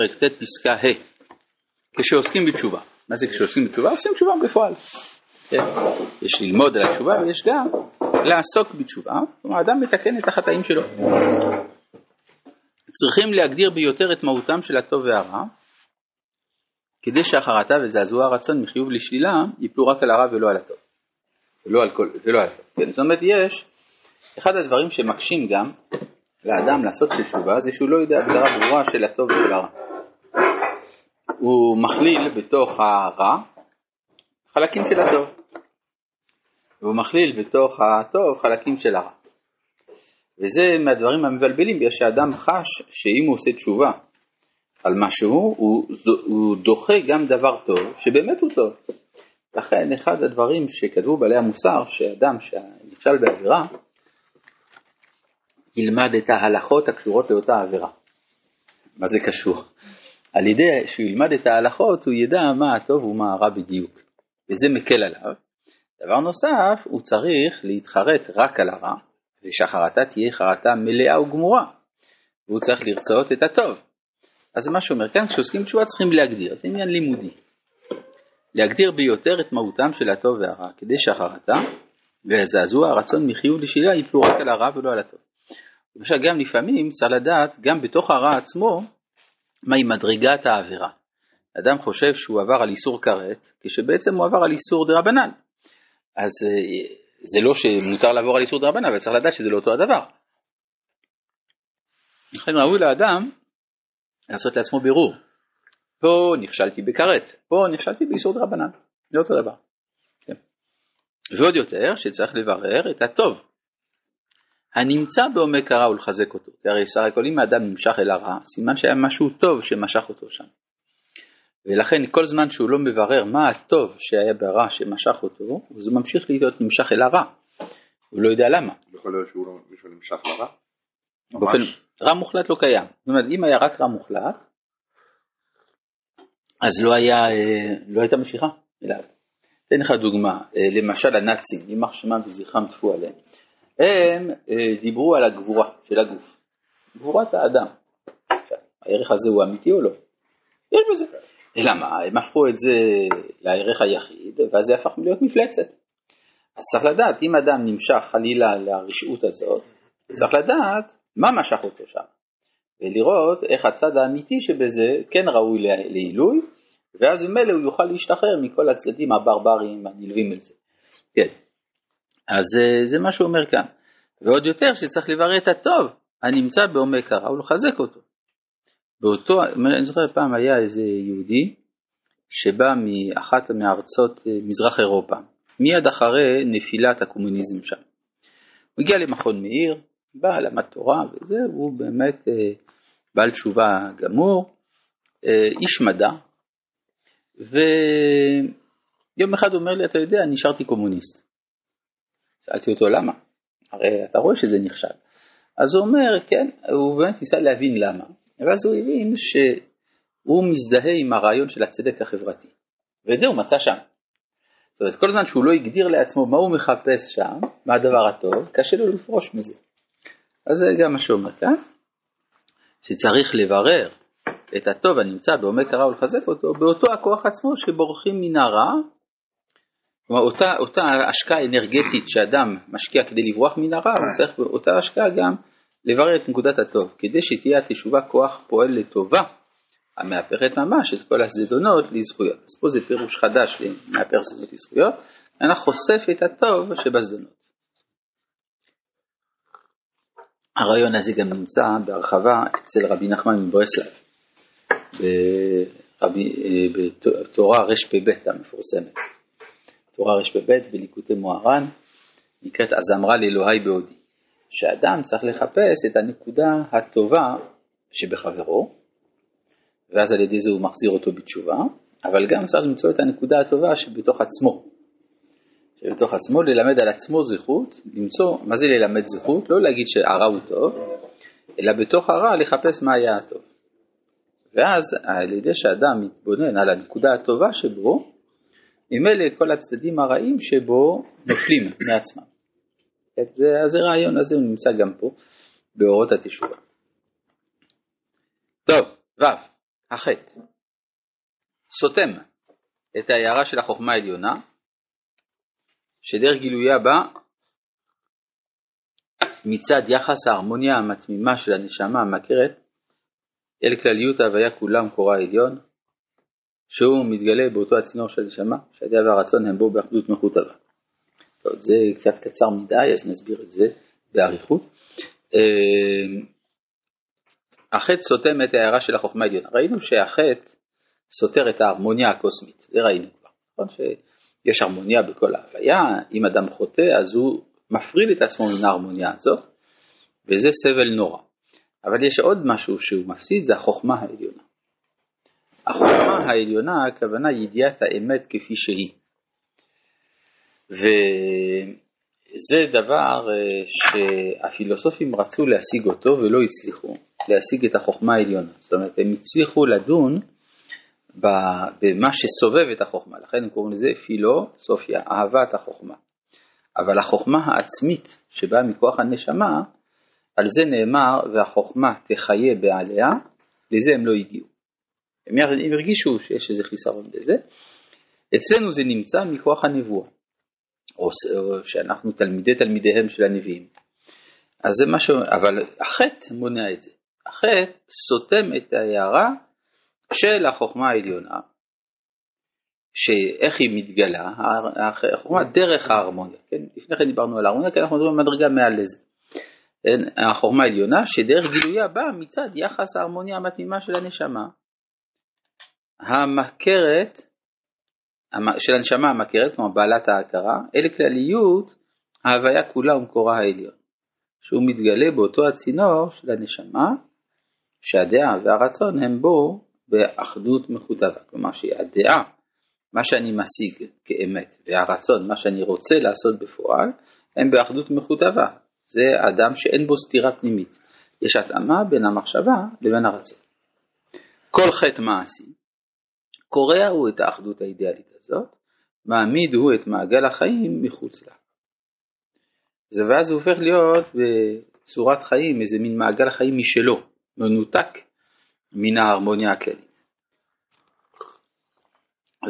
פרק ט' פסקה ה' כשעוסקים בתשובה. מה זה כשעוסקים בתשובה? עושים תשובה בפועל. כן. יש ללמוד על התשובה ויש גם לעסוק בתשובה, כלומר האדם מתקן את החטאים שלו. צריכים להגדיר ביותר את מהותם של הטוב והרע, כדי שהחרטה וזעזוע הרצון מחיוב לשלילה ייפלו רק על הרע ולא על הטוב. ולא על, כל, ולא על הטוב. כן, זאת אומרת יש, אחד הדברים שמקשים גם לאדם לעשות תשובה זה שהוא לא יודע הגדרה ברורה של הטוב ושל הרע. הוא מכליל בתוך הרע חלקים של הטוב. והוא מכליל בתוך הטוב חלקים של הרע. וזה מהדברים המבלבלים בגלל שאדם חש שאם הוא עושה תשובה על משהו, הוא, הוא דוחה גם דבר טוב, שבאמת הוא טוב. לכן אחד הדברים שכתבו בעלי המוסר, שאדם שנכשל בעבירה, ילמד את ההלכות הקשורות לאותה עבירה. מה זה קשור? על ידי שהוא ילמד את ההלכות, הוא ידע מה הטוב ומה הרע בדיוק. וזה מקל עליו. דבר נוסף, הוא צריך להתחרט רק על הרע, ושהחרטה תהיה חרטה מלאה וגמורה. והוא צריך לרצות את הטוב. אז זה מה שאומר כאן, כשעוסקים בתשובה צריכים להגדיר, זה עניין לימודי. להגדיר ביותר את מהותם של הטוב והרע, כדי שהחרטה והזעזוע הרצון מחיוב לשלילה ייפלו רק על הרע ולא על הטוב. למשל גם לפעמים צריך לדעת, גם בתוך הרע עצמו, מהי מדרגת העבירה. אדם חושב שהוא עבר על איסור כרת, כשבעצם הוא עבר על איסור דה רבנן. אז אה, זה לא שמותר לעבור על איסור דה רבנן, אבל צריך לדעת שזה לא אותו הדבר. לכן ראוי לאדם לעשות לעצמו בירור. פה נכשלתי בכרת, פה נכשלתי באיסור דה רבנן, זה אותו דבר. כן. ועוד יותר שצריך לברר את הטוב. הנמצא בעומק הרע ולחזק אותו. הרי סך הכל אם האדם נמשך אל הרע, סימן שהיה משהו טוב שמשך אותו שם. ולכן כל זמן שהוא לא מברר מה הטוב שהיה ברע שמשך אותו, אז הוא ממשיך להיות נמשך אל הרע. הוא לא יודע למה. יכול להיות שהוא לא מישהו נמשך לרע? באופן, רע מוחלט לא קיים. זאת אומרת, אם היה רק רע מוחלט, אז לא, היה, אה, לא הייתה משיכה אליו. אתן לך דוגמה, אה, למשל הנאצים, יימח שמם וזכרם טפו עליהם. הם אה, דיברו על הגבורה של הגוף, גבורת האדם. הערך הזה הוא אמיתי או לא? יש בזה. אלא מה, הם הפכו את זה לערך היחיד, ואז זה הפך להיות מפלצת. אז צריך לדעת, אם אדם נמשך חלילה לרשעות הזאת, צריך לדעת מה משך אותו שם, ולראות איך הצד האמיתי שבזה כן ראוי לעילוי, ואז ממילא הוא יוכל להשתחרר מכל הצדדים הברברים הנלווים לזה. כן. אז זה מה שהוא אומר כאן. ועוד יותר שצריך לברר את הטוב הנמצא בעומק הרע ולחזק אותו. באותו, אני זוכר פעם היה איזה יהודי שבא מאחת מארצות אה, מזרח אירופה, מיד אחרי נפילת הקומוניזם שם. הוא הגיע למכון מאיר, בא, למד תורה וזה, הוא באמת אה, בעל תשובה גמור, אה, איש מדע, ויום אחד הוא אומר לי, אתה יודע, נשארתי קומוניסט. שאלתי אותו למה, הרי אתה רואה שזה נכשל. אז הוא אומר, כן, הוא באמת ניסה להבין למה. ואז הוא הבין שהוא מזדהה עם הרעיון של הצדק החברתי. ואת זה הוא מצא שם. זאת אומרת, כל זמן שהוא לא הגדיר לעצמו מה הוא מחפש שם, מה הדבר הטוב, קשה לו לפרוש מזה. אז זה גם מה שאומר כאן, שצריך לברר את הטוב הנמצא בעומק הרע ולחזק אותו, באותו הכוח עצמו שבורחים מן הרע, כלומר אותה, אותה השקעה אנרגטית שאדם משקיע כדי לברוח מן הרע, הוא צריך באותה השקעה גם לברר את נקודת הטוב, כדי שתהיה התשובה כוח פועל לטובה, המהפכת ממש את כל הזדונות לזכויות. אז פה זה פירוש חדש למהפך זדונות לזכויות, אני חושף את הטוב שבזדונות. הרעיון הזה גם נמצא בהרחבה אצל רבי נחמן מברסלב, בתורה רפ"ב המפורסמת. תורה רפ"ב בליקוטי מוהר"ן, נקראת אז אמרה לאלוהי בעודי. שאדם צריך לחפש את הנקודה הטובה שבחברו, ואז על ידי זה הוא מחזיר אותו בתשובה, אבל גם צריך למצוא את הנקודה הטובה שבתוך עצמו. שבתוך עצמו ללמד על עצמו זכות, למצוא, מה זה ללמד זכות? לא להגיד שהרע הוא טוב, אלא בתוך הרע לחפש מה היה הטוב. ואז על ידי שאדם מתבונן על הנקודה הטובה שבו, ממילא כל הצדדים הרעים שבו נופלים מעצמם. אז הרעיון הזה הוא נמצא גם פה באורות התשובה. טוב, ו' החטא סותם את ההערה של החוכמה העליונה, שדרך גילויה בה מצד יחס ההרמוניה המתמימה של הנשמה המכרת אל כלליות ההוויה כולה מקורה העליון, שהוא מתגלה באותו הצינור של הנשמה, שהדעה והרצון הם בו באחדות מחוטבה. טוב, זה קצת קצר מדי, אז נסביר את זה באריכות. אה, החטא סותם את ההערה של החוכמה העליונה. ראינו שהחטא סותר את ההרמוניה הקוסמית, זה ראינו כבר, נכון שיש הרמוניה בכל ההוויה, אם אדם חוטא אז הוא מפריד את עצמו מן ההרמוניה הזאת, וזה סבל נורא. אבל יש עוד משהו שהוא מפסיד, זה החוכמה העליונה. החוכמה העליונה, הכוונה ידיעת האמת כפי שהיא. וזה דבר אה, שהפילוסופים רצו להשיג אותו ולא הצליחו, להשיג את החוכמה העליונה. זאת אומרת, הם הצליחו לדון במה שסובב את החוכמה, לכן הם קוראים לזה פילוסופיה, אהבת החוכמה. אבל החוכמה העצמית שבאה מכוח הנשמה, על זה נאמר והחוכמה תחיה בעליה, לזה הם לא הגיעו. הם, הרגישו שיש איזה חיסרון בזה. אצלנו זה נמצא מכוח הנבואה, או שאנחנו תלמידי תלמידיהם של הנביאים. אז זה משהו, אבל החטא מונע את זה. החטא סותם את ההערה של החוכמה העליונה, שאיך היא מתגלה, החוכמה דרך ההרמוניה, כן? לפני כן דיברנו על ההרמוניה, כי אנחנו מדברים על מדרגה מעל לזה. כן? החוכמה העליונה שדרך גילויה באה מצד יחס ההרמוניה המתאימה של הנשמה. המכרת, של הנשמה המכרת, כלומר בעלת ההכרה, אלה כלליות ההוויה כולה ומקורה העליון, שהוא מתגלה באותו הצינור של הנשמה, שהדעה והרצון הם בו באחדות מחוטבה, כלומר שהדעה, מה שאני משיג כאמת, והרצון, מה שאני רוצה לעשות בפועל, הם באחדות מחוטבה. זה אדם שאין בו סתירה פנימית. יש התאמה בין המחשבה לבין הרצון. כל חטא מעשי, קורע הוא את האחדות האידיאלית הזאת, מעמיד הוא את מעגל החיים מחוץ לה. זה ואז הוא הופך להיות בצורת חיים, איזה מין מעגל חיים משלו, מנותק מן ההרמוניה הכללית.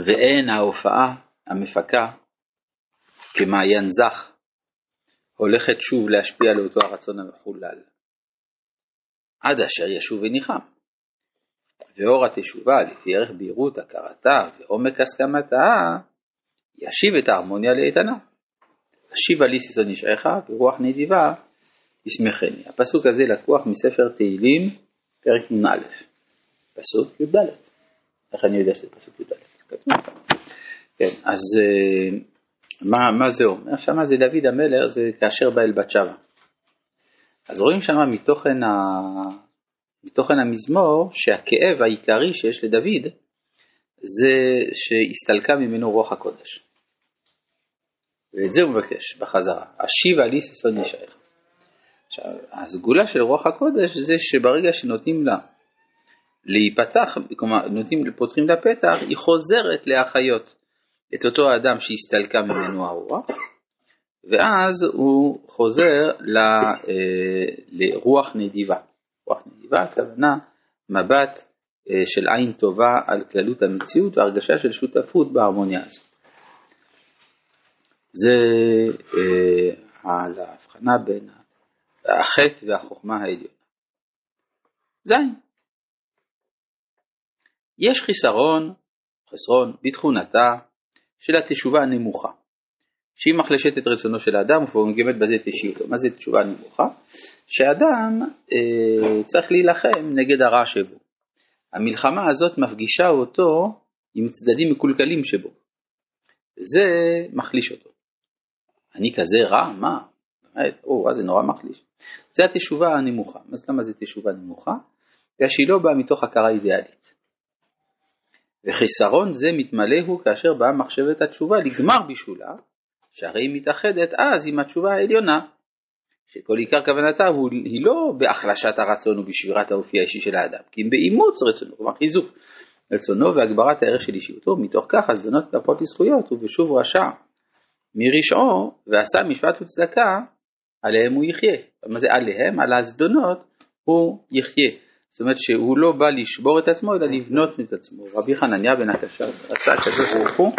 ואין ההופעה המפקה כמעיין זך הולכת שוב להשפיע לאותו הרצון המחולל. עד אשר ישוב וניחם. ואור התשובה לפי ערך בהירות הכרתה ועומק הסכמתה ישיב את ההרמוניה לאיתנה. השיבה לי ששון נשעך ורוח נדיבה ישמחני. הפסוק הזה לקוח מספר תהילים פרק נ"א. פסוק י"ד. איך אני יודע שזה פסוק י"ד? כן, אז אה, מה, מה זה אומר? שם זה דוד המלך, זה כאשר בא אל בת שבע. אז רואים שם מתוכן, ה... מתוכן המזמור שהכאב העיקרי שיש לדוד זה שהסתלקה ממנו רוח הקודש. ואת זה הוא מבקש בחזרה, השיבה לי ששון ישעך. עכשיו, הסגולה של רוח הקודש זה שברגע שנותנים לה להיפתח, כלומר נותנים, פותחים לה פתח, היא חוזרת להחיות את אותו האדם שהסתלקה ממנו הרוח, ואז הוא חוזר ל, אה, לרוח נדיבה. רוח נדיבה הכוונה מבט אה, של עין טובה על כללות המציאות והרגשה של שותפות בהרמוניה הזאת. זה אה, על ההבחנה בין החטא והחוכמה העליונה. זין. יש חיסרון, חסרון, בתכונתה של התשובה הנמוכה, שהיא מחלשת את רצונו של האדם ופוגמת בזה את אישיותו. מה זה תשובה נמוכה? שאדם אה, צריך להילחם נגד הרע שבו. המלחמה הזאת מפגישה אותו עם צדדים מקולקלים שבו. זה מחליש אותו. אני כזה רע? מה? באמת, או, זה נורא מחליש. זה התשובה הנמוכה. אז למה זה תשובה נמוכה? בגלל שהיא לא באה מתוך הכרה אידיאלית. וחיסרון זה מתמלא הוא כאשר באה מחשבת התשובה לגמר בישולה, שהרי היא מתאחדת אז עם התשובה העליונה, שכל עיקר כוונתה הוא, היא לא בהחלשת הרצון ובשבירת האופי האישי של האדם, כי אם באימוץ רצונו, כלומר חיזוק רצונו והגברת הערך של אישיותו, מתוך כך הזדונות כפות לזכויות ובשוב רשע מרשעו ועשה משפט וצדקה, עליהם הוא יחיה. מה זה עליהם? על הזדונות הוא יחיה. זאת אומרת שהוא לא בא לשבור את עצמו אלא לבנות את עצמו. רבי חנניה בן הקשה רצה הקדוש ברוך הוא